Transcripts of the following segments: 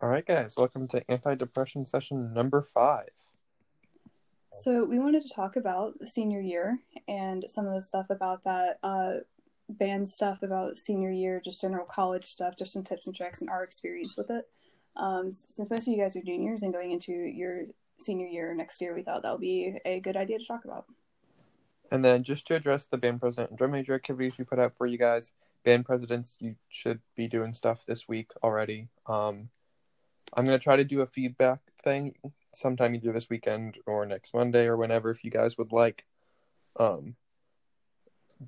All right, guys, welcome to anti-depression session number five. So we wanted to talk about senior year and some of the stuff about that, uh, band stuff about senior year, just general college stuff, just some tips and tricks and our experience with it. Um, since most of you guys are juniors and going into your senior year next year, we thought that would be a good idea to talk about. And then just to address the band president and drum major activities we put out for you guys, band presidents, you should be doing stuff this week already. Um, I'm gonna try to do a feedback thing sometime either this weekend or next Monday or whenever if you guys would like. Um,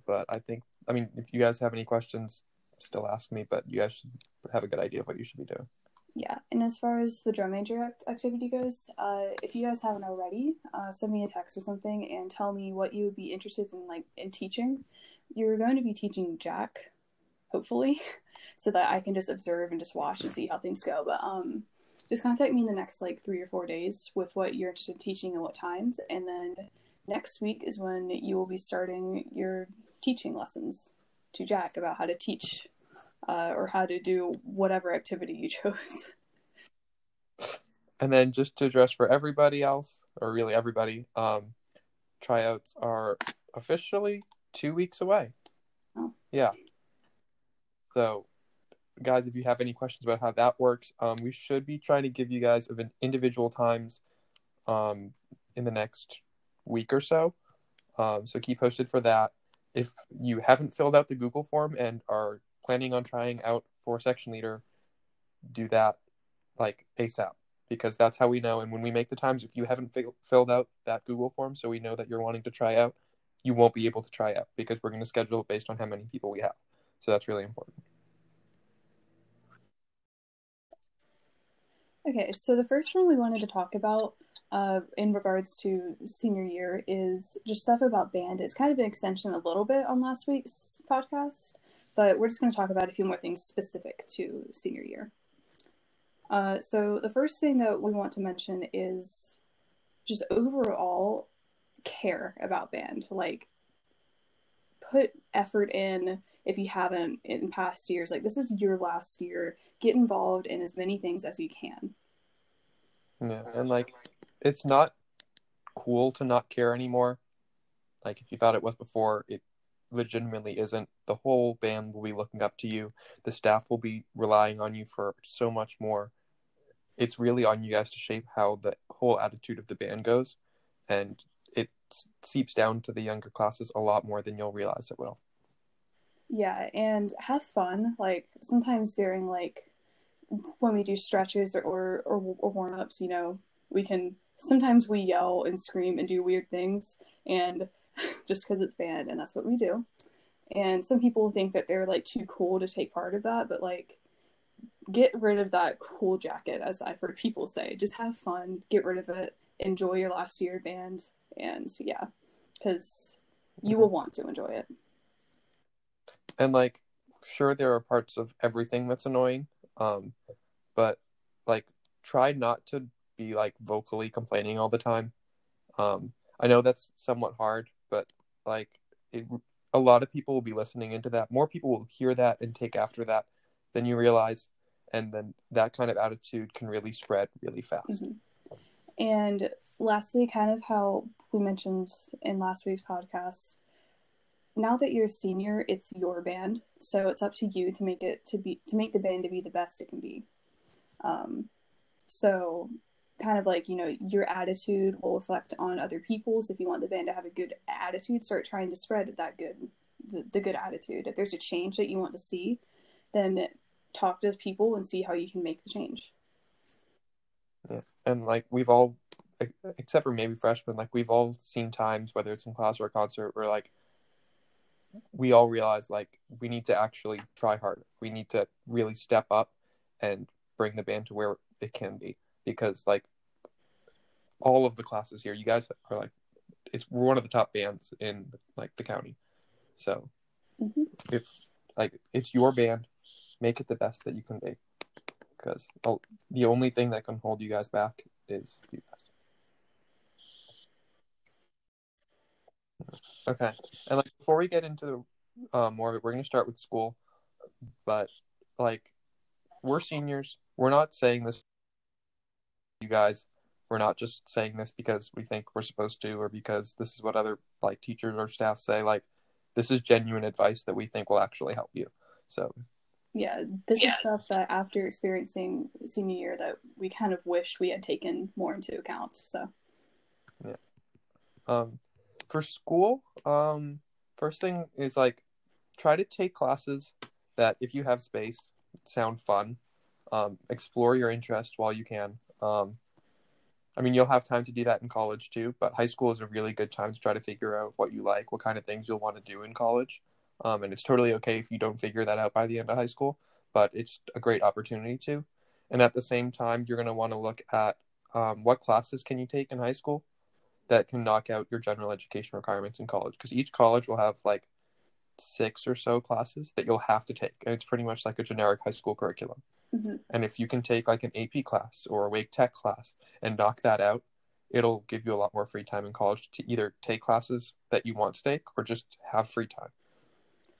but I think I mean if you guys have any questions, still ask me. But you guys should have a good idea of what you should be doing. Yeah, and as far as the drum major act- activity goes, uh, if you guys haven't already, uh, send me a text or something and tell me what you would be interested in, like in teaching. You're going to be teaching Jack, hopefully, so that I can just observe and just watch and see how things go. But um, just contact me in the next like three or four days with what you're interested in teaching and what times, and then next week is when you will be starting your teaching lessons to Jack about how to teach uh, or how to do whatever activity you chose. And then just to address for everybody else, or really everybody, um, tryouts are officially two weeks away. Oh. Yeah. So, guys, if you have any questions about how that works, um, we should be trying to give you guys of an individual times um, in the next week or so. Um, so keep posted for that. If you haven't filled out the Google form and are planning on trying out for section leader, do that like ASAP because that's how we know. And when we make the times, if you haven't fi- filled out that Google form, so we know that you're wanting to try out, you won't be able to try out because we're going to schedule it based on how many people we have. So that's really important. Okay, so the first thing we wanted to talk about uh, in regards to senior year is just stuff about band. It's kind of an extension a little bit on last week's podcast, but we're just going to talk about a few more things specific to senior year. Uh, so the first thing that we want to mention is just overall care about band. Like, put effort in if you haven't in past years. Like, this is your last year. Get involved in as many things as you can. Yeah, and like it's not cool to not care anymore. Like if you thought it was before, it legitimately isn't. The whole band will be looking up to you. The staff will be relying on you for so much more. It's really on you guys to shape how the whole attitude of the band goes, and it seeps down to the younger classes a lot more than you'll realize it will. Yeah, and have fun. Like sometimes during like when we do stretches or or, or, or warm ups, you know, we can sometimes we yell and scream and do weird things, and just because it's band, and that's what we do. And some people think that they're like too cool to take part of that, but like get rid of that cool jacket, as I've heard people say. Just have fun, get rid of it, enjoy your last year band, and yeah, because you will mm-hmm. want to enjoy it. And like, sure, there are parts of everything that's annoying, um, but like, try not to be like vocally complaining all the time. Um, I know that's somewhat hard, but like, it, a lot of people will be listening into that. More people will hear that and take after that than you realize, and then that kind of attitude can really spread really fast. Mhm. And lastly, kind of how we mentioned in last week's podcast, now that you're a senior, it's your band, so it's up to you to make it to be to make the band to be the best it can be. Um, so kind of like you know your attitude will reflect on other people's. If you want the band to have a good attitude, start trying to spread that good the, the good attitude. If there's a change that you want to see, then talk to people and see how you can make the change. Yeah. And like we've all, except for maybe freshmen, like we've all seen times, whether it's in class or a concert, where like we all realize like we need to actually try harder. We need to really step up and bring the band to where it can be because like all of the classes here, you guys are like it's we're one of the top bands in like the county. So hmm if like it's your band, make it the best that you can be because the only thing that can hold you guys back is you guys. Okay, and like before we get into uh, more of it, we're gonna start with school, but like we're seniors. We're not saying this, you guys. We're not just saying this because we think we're supposed to, or because this is what other like teachers or staff say. Like, this is genuine advice that we think will actually help you. So, yeah, this yeah. is stuff that after experiencing senior year that we kind of wish we had taken more into account. So, yeah. Um, for school, um, first thing is like try to take classes that if you have space sound fun. Um, explore your interest while you can. Um, i mean you'll have time to do that in college too but high school is a really good time to try to figure out what you like what kind of things you'll want to do in college. Um, and it's totally okay if you don't figure that out by the end of high school but it's a great opportunity to and at the same time you're going to want to look at um, what classes can you take in high school that can knock out your general education requirements in college because each college will have like six or so classes that you'll have to take and it's pretty much like a generic high school curriculum. Mm-hmm. and if you can take like an ap class or a Wake Tech class and knock that out it'll give you a lot more free time in college to either take classes that you want to take or just have free time.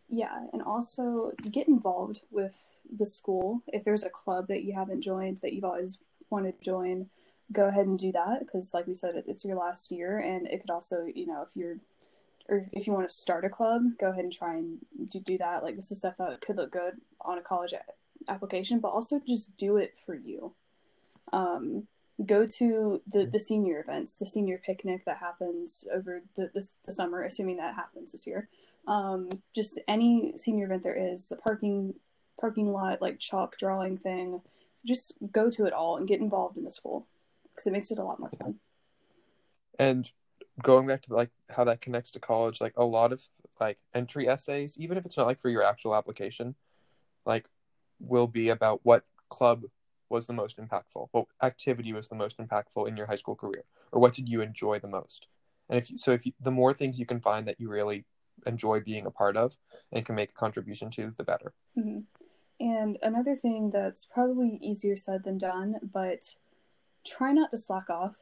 Yeah and also get involved with the school. If there's a club that you haven't joined that you've always wanted to join go ahead and do that because like we said it's your last year and it could also you know if you're or if you want to start a club go ahead and try and do, do that. Like this is stuff that could look good on a college application but also just do it for you. Um, go to the the senior events the senior picnic that happens over the, the, the summer assuming that happens this year. Um, just any senior event there is the parking parking lot like chalk drawing thing just go to it all and get involved in the school because it makes it a lot more fun. And going back to like how that connects to college, like a lot of like entry essays, even if it's not like for your actual application, like will be about what club was the most impactful, what activity was the most impactful in your high school career, or what did you enjoy the most. And if you, so, if you, the more things you can find that you really enjoy being a part of and can make a contribution to, the better. Mm-hmm. And another thing that's probably easier said than done, but try not to slack off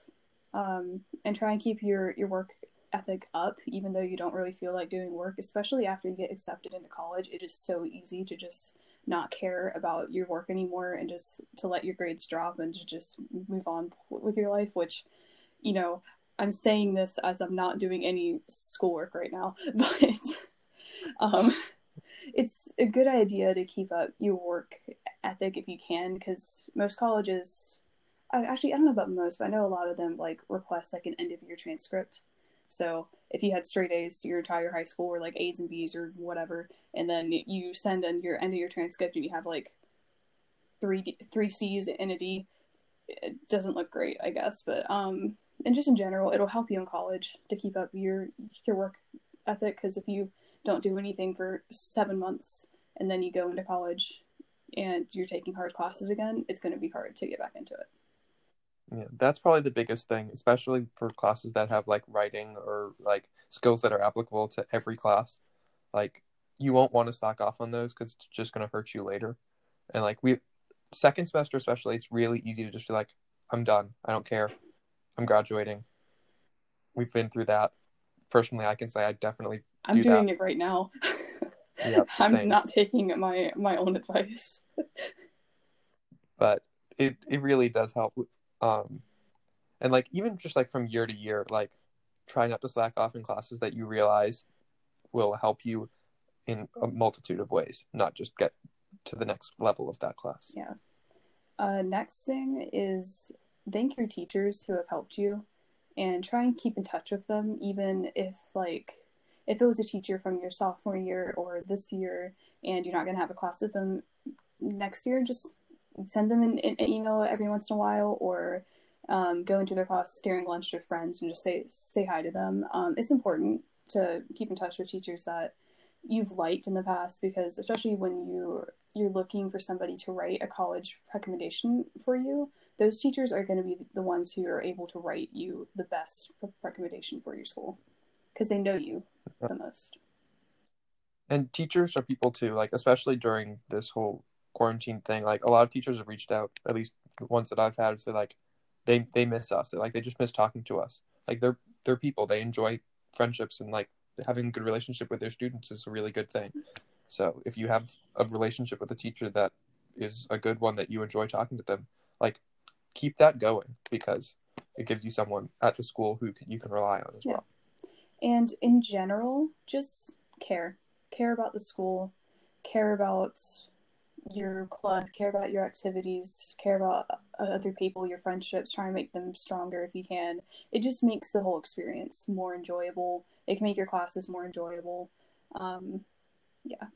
um, and try and keep your, your work ethic up, even though you don't really feel like doing work, especially after you get accepted into college. It is so easy to just not care about your work anymore and just to let your grades drop and to just move on with your life, which, you know, I'm saying this as I'm not doing any schoolwork right now, but um, it's a good idea to keep up your work ethic if you can, because most colleges actually I don't know about most, but I know a lot of them like request like an end of year transcript. So if you had straight A's your entire high school, or like A's and B's or whatever, and then you send in your end of your transcript and you have like three D, three C's and a D, it doesn't look great, I guess. But um, and just in general, it'll help you in college to keep up your your work ethic because if you don't do anything for seven months and then you go into college and you're taking hard classes again, it's going to be hard to get back into it. Yeah, that's probably the biggest thing, especially for classes that have like writing or like skills that are applicable to every class. Like you won't want to slack off on those because it's just going to hurt you later. And like we, second semester especially, it's really easy to just be like, I'm done. I don't care. I'm graduating. We've been through that. Personally, I can say I definitely. I'm do doing that. it right now. yep, I'm same. not taking my my own advice. but it it really does help um and like even just like from year to year like try not to slack off in classes that you realize will help you in a multitude of ways not just get to the next level of that class. Yeah. Uh, next thing is thank your teachers who have helped you and try and keep in touch with them even if like if it was a teacher from your sophomore year or this year and you're not going to have a class with them next year just send them an, an email every once in a while or um, go into their class during lunch with friends and just say say hi to them. Um, it's important to keep in touch with teachers that you've liked in the past because especially when you you're looking for somebody to write a college recommendation for you, those teachers are going to be the ones who are able to write you the best recommendation for your school because they know you the most. And teachers are people too, like especially during this whole quarantine thing, like a lot of teachers have reached out, at least the ones that I've had, say like they they miss us. They like they just miss talking to us. Like they're they're people. They enjoy friendships and like having a good relationship with their students is a really good thing. So if you have a relationship with a teacher that is a good one that you enjoy talking to them, like keep that going because it gives you someone at the school who you can rely on as Yeah. well. And in general, just care. Care about the school, care about your club, care about your activities, care about uh, other people, your friendships, try and make them stronger if you can. It just makes the whole experience more enjoyable. It can make your classes more enjoyable. Um, yeah.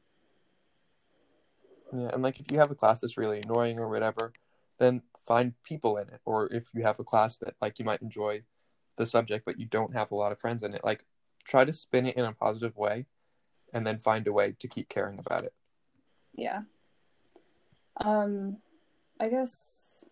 Yeah, and like if you have a class that's really annoying or whatever, then find people in it. Or if you have a class that like you might enjoy the subject but you don't have a lot of friends in it, like try to spin it in a positive way and then find a way to keep caring about it. Yeah. Um, I guess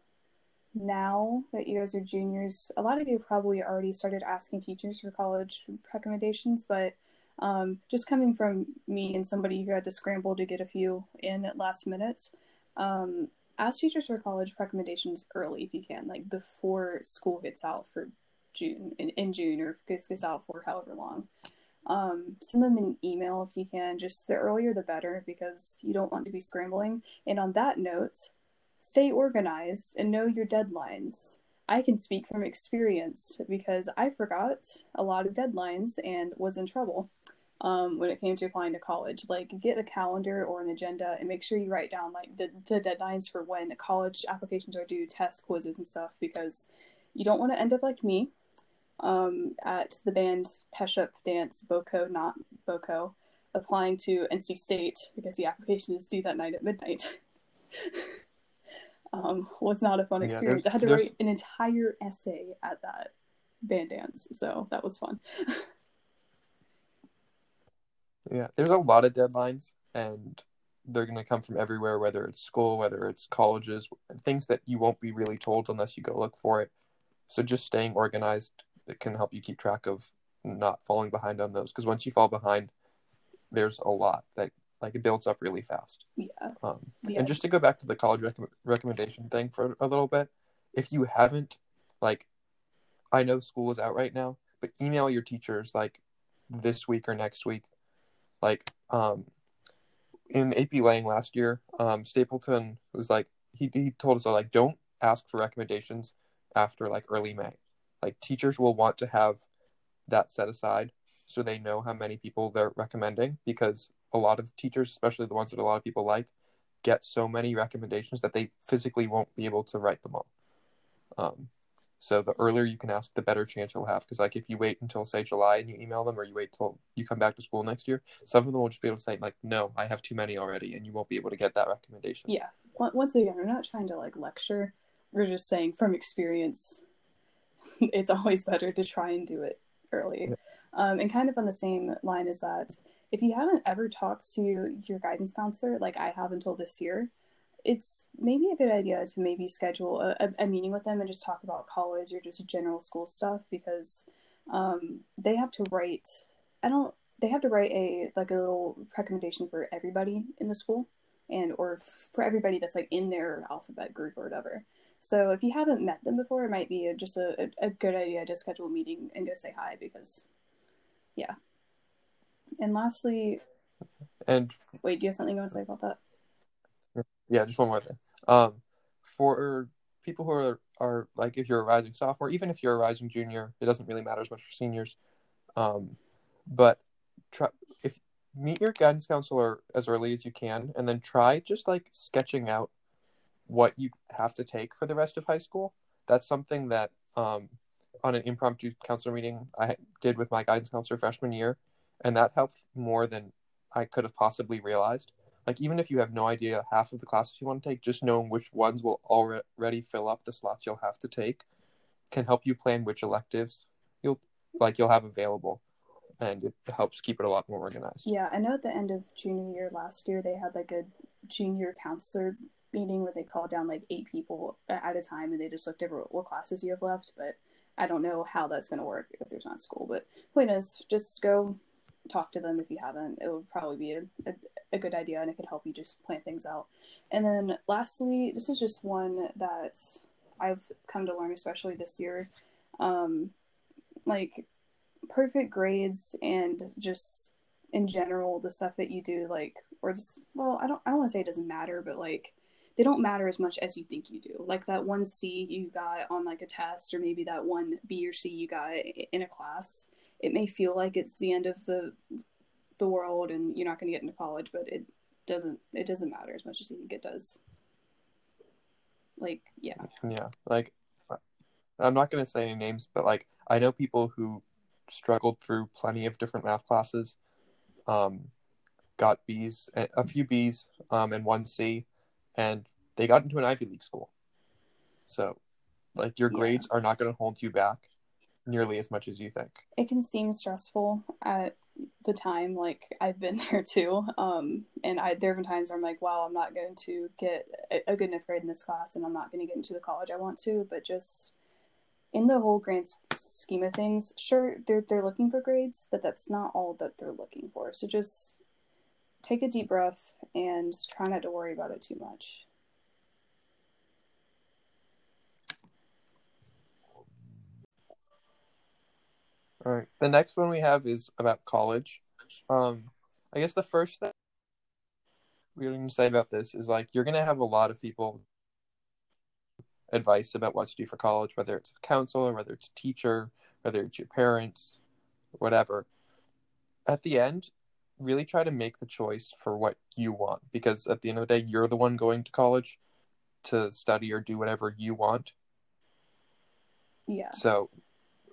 now that you guys are juniors, a lot of you probably already started asking teachers for college recommendations, but um, just coming from me and somebody who had to scramble to get a few in at last minute, um, ask teachers for college recommendations early if you can, like before school gets out for June, in, in June, or gets, gets out for however long. Um, send them an email if you can. Just the earlier the better because you don't want to be scrambling. And on that note, stay organized and know your deadlines. I can speak from experience because I forgot a lot of deadlines and was in trouble um, when it came to applying to college. Like, get a calendar or an agenda and make sure you write down like the, the deadlines for when college applications are due, tests, quizzes, and stuff because you don't want to end up like me um, at the band Peshup Dance Boko, not Boko, applying to NC State because the application is due that night at midnight. um, was not a fun Yeah, experience. there's- I had to there's- write an entire essay at that band dance, so that was fun. Yeah, there's a lot of deadlines, and they're going to come from everywhere, whether it's school, whether it's colleges, things that you won't be really told unless you go look for it. So just staying organized it can help you keep track of not falling behind on those. Because once you fall behind, there's a lot that like it builds up really fast. yeah, Um, yeah, and just to go back to the college rec- recommendation thing for a little bit, if you haven't, like, I know school is out right now, but email your teachers like this week or next week. Like, um, in AP Lang last year, um, Stapleton was like, he, he told us, all like, don't ask for recommendations after like early May. Like, teachers will want to have that set aside so they know how many people they're recommending because a lot of teachers, especially the ones that a lot of people like, get so many recommendations that they physically won't be able to write them all. Um, so the earlier you can ask, the better chance you'll have. Because like if you wait until say July and you email them, or you wait till you come back to school next year, some of them will just be able to say like, "No, I have too many already," and you won't be able to get that recommendation. yeah. Once again, we're not trying to like lecture. We're just saying from experience, it's always better to try and do it early. Um, and kind of on the same line as that, if you haven't ever talked to your guidance counselor, like I have until this year, it's maybe a good idea to maybe schedule a, a, a meeting with them and just talk about college or just general school stuff because um, they have to write. I don't. They have to write a like a little recommendation for everybody in the school, and or for everybody that's like in their alphabet group or whatever. So if you haven't met them before, it might be a, just a, a, a good idea to schedule a meeting and go say hi because, yeah. And lastly, And wait, do you have something you want to say about that? yeah, just one more thing. Um, for people who are are like if you're a rising sophomore, even if you're a rising junior, it doesn't really matter as much for seniors. Um, but try if meet your guidance counselor as early as you can, and then try just like sketching out what you have to take for the rest of high school. That's something that um, on an impromptu counselor meeting I did with my guidance counselor freshman year, and that helped more than I could have possibly realized like even if you have no idea half of the classes you want to take just knowing which ones will already fill up the slots you'll have to take can help you plan which electives you'll like you'll have available and it helps keep it a lot more organized Yeah, I know at the end of junior year last year, they had like a junior counselor meeting where they called down like eight people at a time and they just looked over what classes you have left. But I don't know how that's going to work if there's not school. But point is, just go talk to them if you haven't. It would probably be a, a, a good idea and it could help you just plan things out. And then lastly, this is just one that I've come to learn, especially this year. Um, like perfect grades and just in general the stuff that you do like or just well i don't i don't want to say it doesn't matter but like they don't matter as much as you think you do. Like that one C you got on like a test, or maybe that one B or C you got in a class. It may feel like it's the end of the the world and you're not going to get into college, but it doesn't. It doesn't matter as much as you think it does. Like, yeah. Yeah, like I'm not going to say any names, but like I know people who struggled through plenty of different math classes. Um, got B's, a few B's, um, and one C, and they got into an Ivy League school. So, like your grades are not going to hold you back nearly as much as you think. It can seem stressful at the time. Like I've been there too, um, and I there have been times where I'm like, wow, I'm not going to get a, a good enough grade in this class, and I'm not going to get into the college I want to. But just in the whole grand scheme of things, sure they're they're looking for grades, but that's not all that they're looking for. So just take a deep breath and try not to worry about it too much. All right. The next one we have is about college. Um, I guess the first thing we're going to say about this is like you're going to have a lot of people advice about what to do for college, whether it's a counselor, whether it's a teacher, whether it's your parents, whatever. At the end, really try to make the choice for what you want because at the end of the day, you're the one going to college to study or do whatever you want. Yeah. So,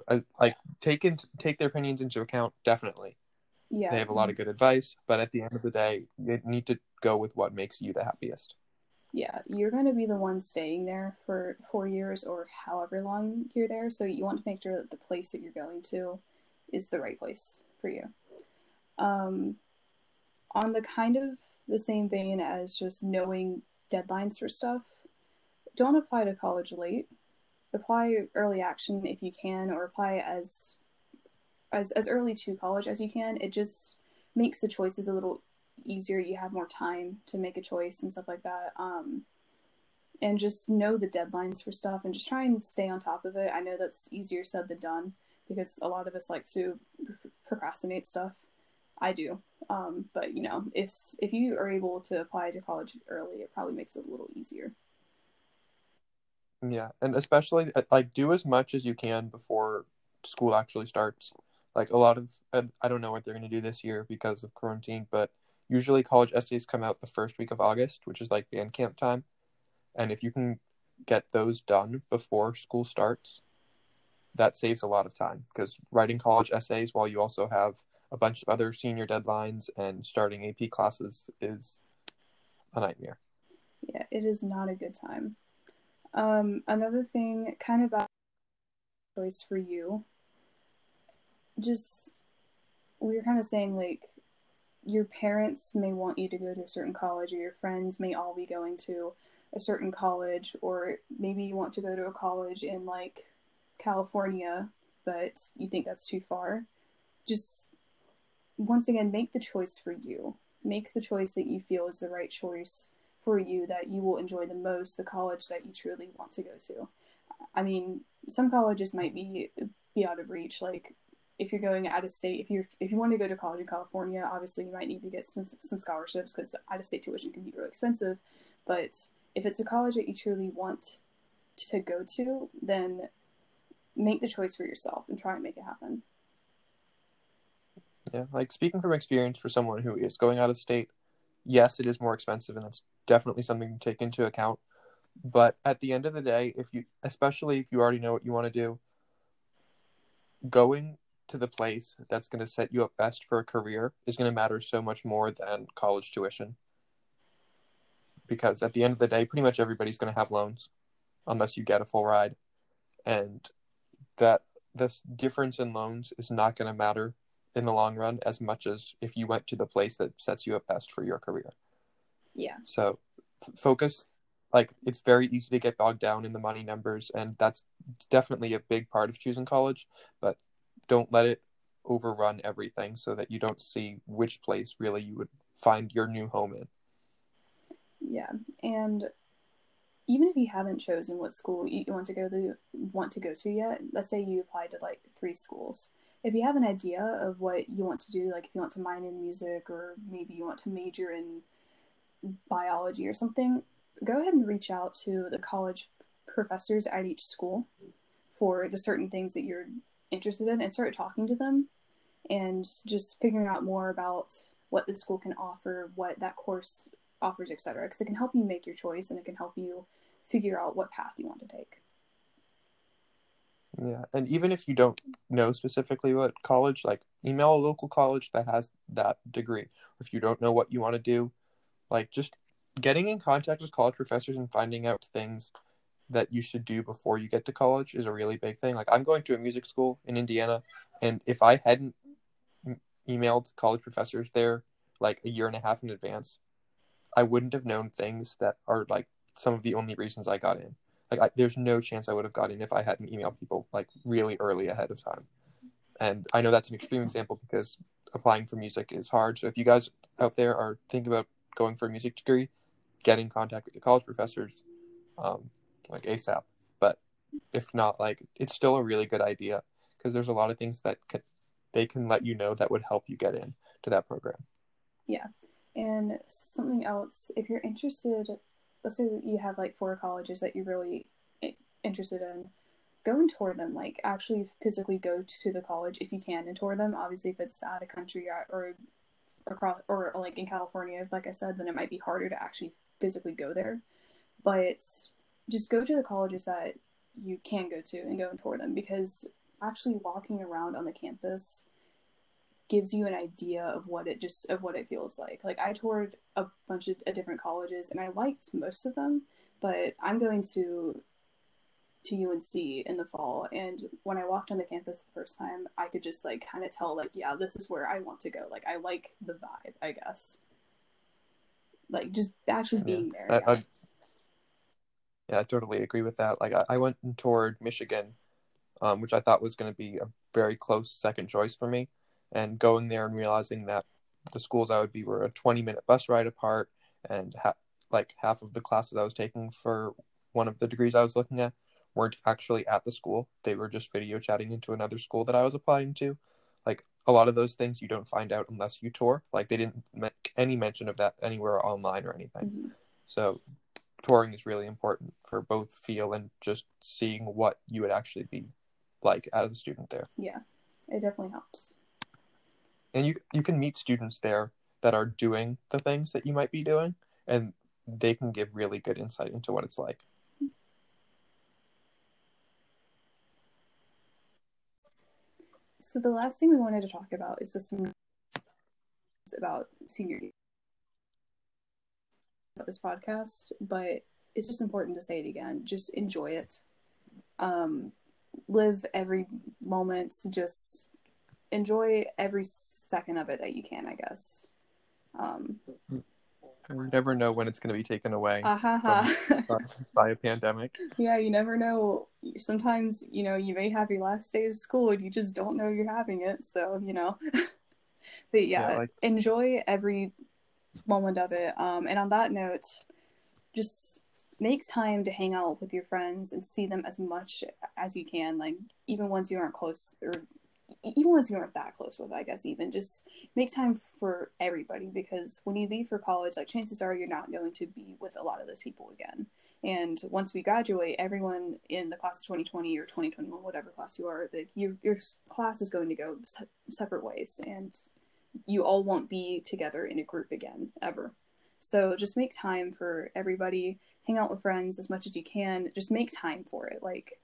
I, like take in, take their opinions into account. Definitely. Yeah. They have a lot of good advice, but at the end of the day, you need to go with what makes you the happiest yeah, you're going to be the one staying there for four years or however long you're there. So you want to make sure that the place that you're going to is the right place for you. Um, on the kind of the same vein as just knowing deadlines for stuff, don't apply to college late. Apply early action if you can, or apply as as as early to college as you can. It just makes the choices a little easier you have more time to make a choice and stuff like that um, and just know the deadlines for stuff and just try and stay on top of it i know that's easier said than done because a lot of us like to procrastinate stuff i do. Um, but you know if if you are able to apply to college early it probably makes it a little easier. Yeah and especially uh, like do as much as you can before school actually starts. Like a lot of i don't know what they're going to do this year because of quarantine but usually college essays come out the first week of August, which is like band camp time. And if you can get those done before school starts, that saves a lot of time because writing college essays while you also have a bunch of other senior deadlines and starting AP classes is a nightmare. Yeah, it is not a good time. Um, another thing, kind of about choice for you, just we were kind of saying like your parents may want you to go to a certain college, or your friends may all be going to a certain college, or maybe you want to go to a college in like California, but you think that's too far. Just once again, make the choice for you. Make the choice that you feel is the right choice for you, that you will enjoy the most, the college that you truly want to go to. I mean, some colleges might be be out of reach. Like if you're going out of state, if you if you want to go to college in California, obviously you might need to get some some scholarships because out of state tuition can be really expensive. But if it's a college that you truly want to go to, then make the choice for yourself and try and make it happen. Yeah, like speaking from experience for someone who is going out of state, yes, it is more expensive, and that's definitely something to take into account. But at the end of the day, if you, especially if you already know what you want to do, going to the place that's going to set you up best for a career is going to matter so much more than college tuition. Because at the end of the day, pretty much everybody's going to have loans unless you get a full ride. And that this difference in loans is not going to matter in the long run as much as if you went to the place that sets you up best for your career. Yeah. So f- focus like it's very easy to get bogged down in the money numbers and that's definitely a big part of choosing college, but don't let it overrun everything so that you don't see which place really you would find your new home in. Yeah, and even if you haven't chosen what school you want to go to want to go to yet, let's say you applied to like three schools. If you have an idea of what you want to do, like if you want to minor in music or maybe you want to major in biology or something, go ahead and reach out to the college professors at each school for the certain things that you're interested in and start talking to them and just figuring out more about what the school can offer, what that course offers, etc. Because it can help you make your choice and it can help you figure out what path you want to take. Yeah, and even if you don't know specifically what college, like email a local college that has that degree. If you don't know what you want to do, like just getting in contact with college professors and finding out things that you should do before you get to college is a really big thing. Like I'm going to a music school in Indiana, and if I hadn't emailed college professors there like a year and a half in advance, I wouldn't have known things that are like some of the only reasons I got in. Like, I, there's no chance I would have gotten if I hadn't emailed people like really early ahead of time. And I know that's an extreme example because applying for music is hard. So if you guys out there are thinking about going for a music degree, get in contact with the college professors, um, like ASAP. But if not, like it's still a really good idea because there's a lot of things that can, they can let you know that would help you get in to that program. Yeah. And something else, if you're interested, let's say you have like four colleges that you're really interested in, go and tour them. Like actually physically go to the college if you can and tour them. Obviously, if it's out of country uh, or across or like in California, like I said, then it might be harder to actually physically go there. But just go to the colleges that you can go to and go and tour them because actually walking around on the campus gives you an idea of what it just of what it feels like. Like I toured a bunch of, different colleges and I liked most of them, but I'm going to to UNC in the fall and when I walked on the campus the first time, I could just like kind of tell like yeah, this is where I want to go. Like I like the vibe, I guess. Like just actually being yeah. there. I, yeah. I, yeah, I totally agree with that. Like I, I went and toured Michigan, um, which I thought was going to be a very close second choice for me and going there and realizing that the schools I would be were a 20 minute bus ride apart, and ha- like half of the classes I was taking for one of the degrees I was looking at weren't actually at the school. They were just video chatting into another school that I was applying to. Like a lot of those things you don't find out unless you tour. Like they didn't make any mention of that anywhere online or anything. Mm-hmm. So touring is really important for both feel and just seeing what you would actually be like as a student there. Yeah, it definitely helps and you you can meet students there that are doing the things that you might be doing and they can give really good insight into what it's like. So the last thing we wanted to talk about is just some about senior year. About this podcast but it's just important to say it again. Just enjoy it. Um live every moment just enjoy every second of it that you can, I guess. Um, we never know when it's going to be taken away uh-huh. from, by a pandemic. Yeah, you never know. Sometimes, you know, you may have your last day of school and you just don't know you're having it. So, you know. but yeah, yeah like... enjoy every moment of it. Um, and on that note, just make time to hang out with your friends and see them as much as you can. Like, even once you aren't close or even ones you aren't that close with, I guess, even just make time for everybody because when you leave for college, like chances are you're not going to be with a lot of those people again. And once we graduate, everyone in the class of 2020 or 2021, whatever class you are, that your your class is going to go se- separate ways, and you all won't be together in a group again ever. So just make time for everybody. Hang out with friends as much as you can. Just make time for it. Like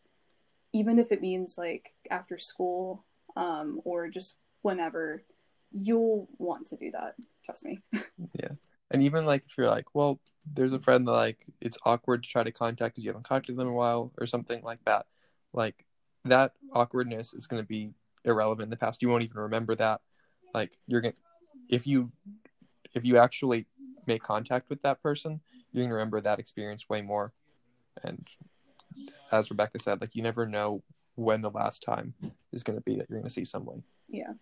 even if it means like after school um, or just whenever, you'll want to do that. Trust me. yeah. And even like if you're like, well, there's a friend that like it's awkward to try to contact because you haven't contacted them in a while or something like that. Like that awkwardness is going to be irrelevant in the past. You won't even remember that. Like you're going to, if you, if you actually make contact with that person, you're going to remember that experience way more. And as Rebecca said, like you never know when the last time is going to be that you're going to see someone. Yeah.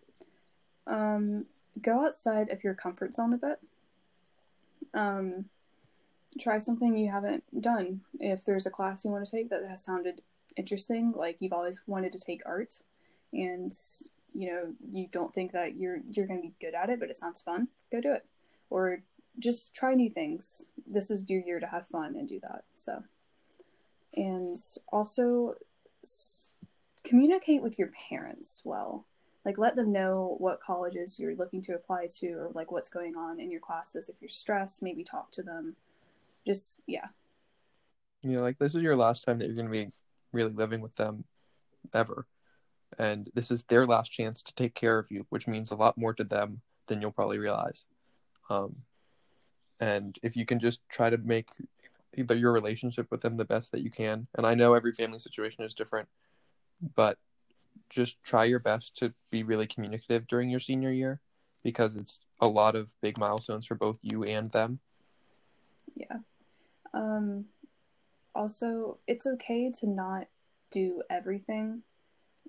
Um, go outside of your comfort zone a bit. Um, try something you haven't done. If there's a class you want to take that has sounded interesting, like you've always wanted to take art, and you know you don't think that you're you're going to be good at it, but it sounds fun, go do it. Or just try new things. This is your year to have fun and do that. So, and also communicate with your parents well. Like, let them know what colleges you're looking to apply to or like what's going on in your classes. If you're stressed, maybe talk to them. Just, yeah. Yeah, like this is your last time that you're going to be really living with them ever. And this is their last chance to take care of you, which means a lot more to them than you'll probably realize. Um, and if you can just try to make either your relationship with them the best that you can, and I know every family situation is different, but just try your best to be really communicative during your senior year because it's a lot of big milestones for both you and them. Yeah. Um, also, it's okay to not do everything.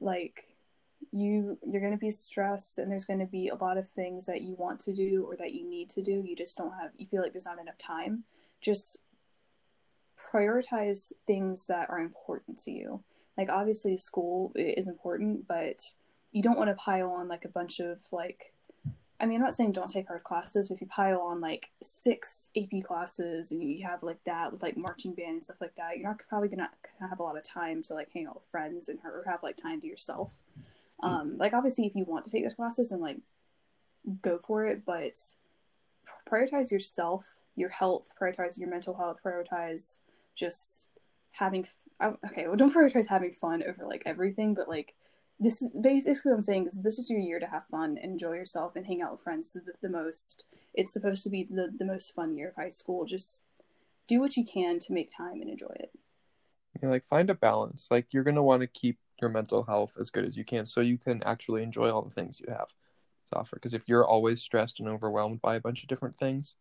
Like, you you're going to be stressed and there's going to be a lot of things that you want to do or that you need to do you just don't have you feel like there's not enough time just prioritize things that are important to you like obviously school is important but you don't want to pile on like a bunch of like I mean, I'm not saying don't take hard classes, but if you pile on like six AP classes and you have like that with like marching band and stuff like that, you're not probably gonna have a lot of time to like hang out with friends and or have like time to yourself. Um, like obviously, if you want to take those classes and like go for it, but prioritize yourself, your health, prioritize your mental health, prioritize just having. Okay, well, don't prioritize having fun over like everything, but like this is basically what I'm saying is this is your year to have fun, enjoy yourself, and hang out with friends the, the most. It's supposed to be the the most fun year of high school. Just do what you can to make time and enjoy it. Yeah, like find a balance. Like you're gonna want to keep your mental health as good as you can so you can actually enjoy all the things you have to offer because if you're always stressed and overwhelmed by a bunch of different things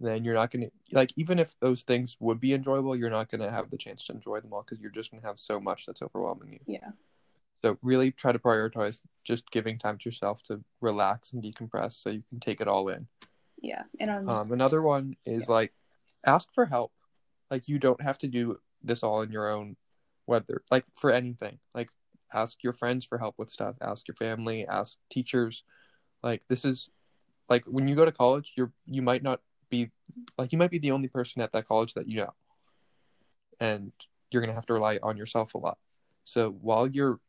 then you're not going to like even if those things would be enjoyable you're not going to have the chance to enjoy them all because you're just going to have so much that's overwhelming you. Yeah. So really try to prioritize just giving time to yourself to relax and decompress so you can take it all in. Yeah and um, um, another one is yeah. like ask for help. Like you don't have to do this all on your own whether like for anything. Like ask your friends for help with stuff. Ask your family. Ask teachers. Like this is like when you go to college you're you might not like you might be the only person at that college that you know and you're going to have to rely on yourself a lot so while you're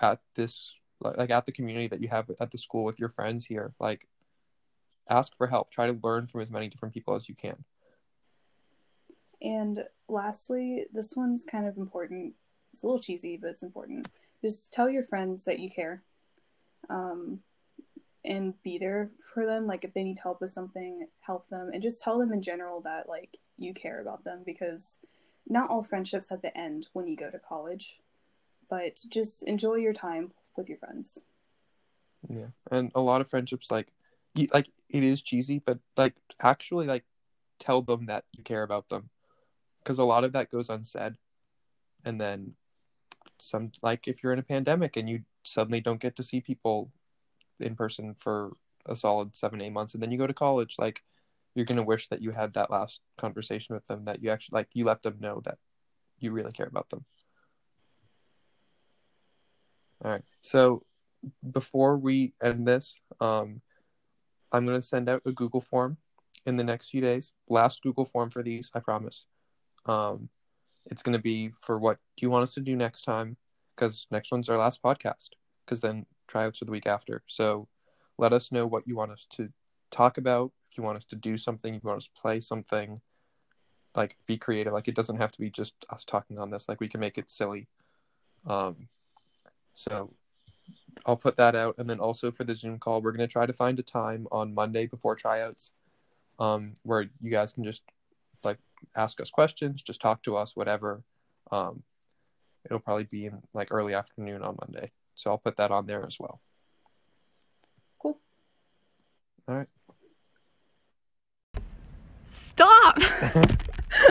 at this like at the community that you have at the school with your friends here like ask for help try to learn from as many different people as you can and lastly, this one's kind of important. It's a little cheesy, but it's important. Just tell your friends that you care. Um, and be there for them. Like if they need help with something, help them. And just tell them in general that like you care about them because not all friendships have to end when you go to college. But just enjoy your time with your friends. Yeah. And a lot of friendships like you, like it is cheesy, but like actually like tell them that you care about them because a lot of that goes unsaid and then some like if you're in a pandemic and you suddenly don't get to see people in person for a solid seven eight months and then you go to college like you're gonna wish that you had that last conversation with them that you actually like you let them know that you really care about them all right so before we end this um i'm gonna send out a google form in the next few days last google form for these i promise um, it's going to be for what do you want us to do next time? Because next one's our last podcast. Because then tryouts are the week after. So let us know what you want us to talk about. If you want us to do something, if you want us to play something, like be creative. Like it doesn't have to be just us talking on this. Like we can make it silly. Um, so I'll put that out, and then also for the Zoom call, we're gonna try to find a time on Monday before tryouts, um, where you guys can just like ask us questions, just talk to us, whatever. Um, it'll probably be in like early afternoon on Monday. So I'll put that on there as well. Cool. All right. Stop.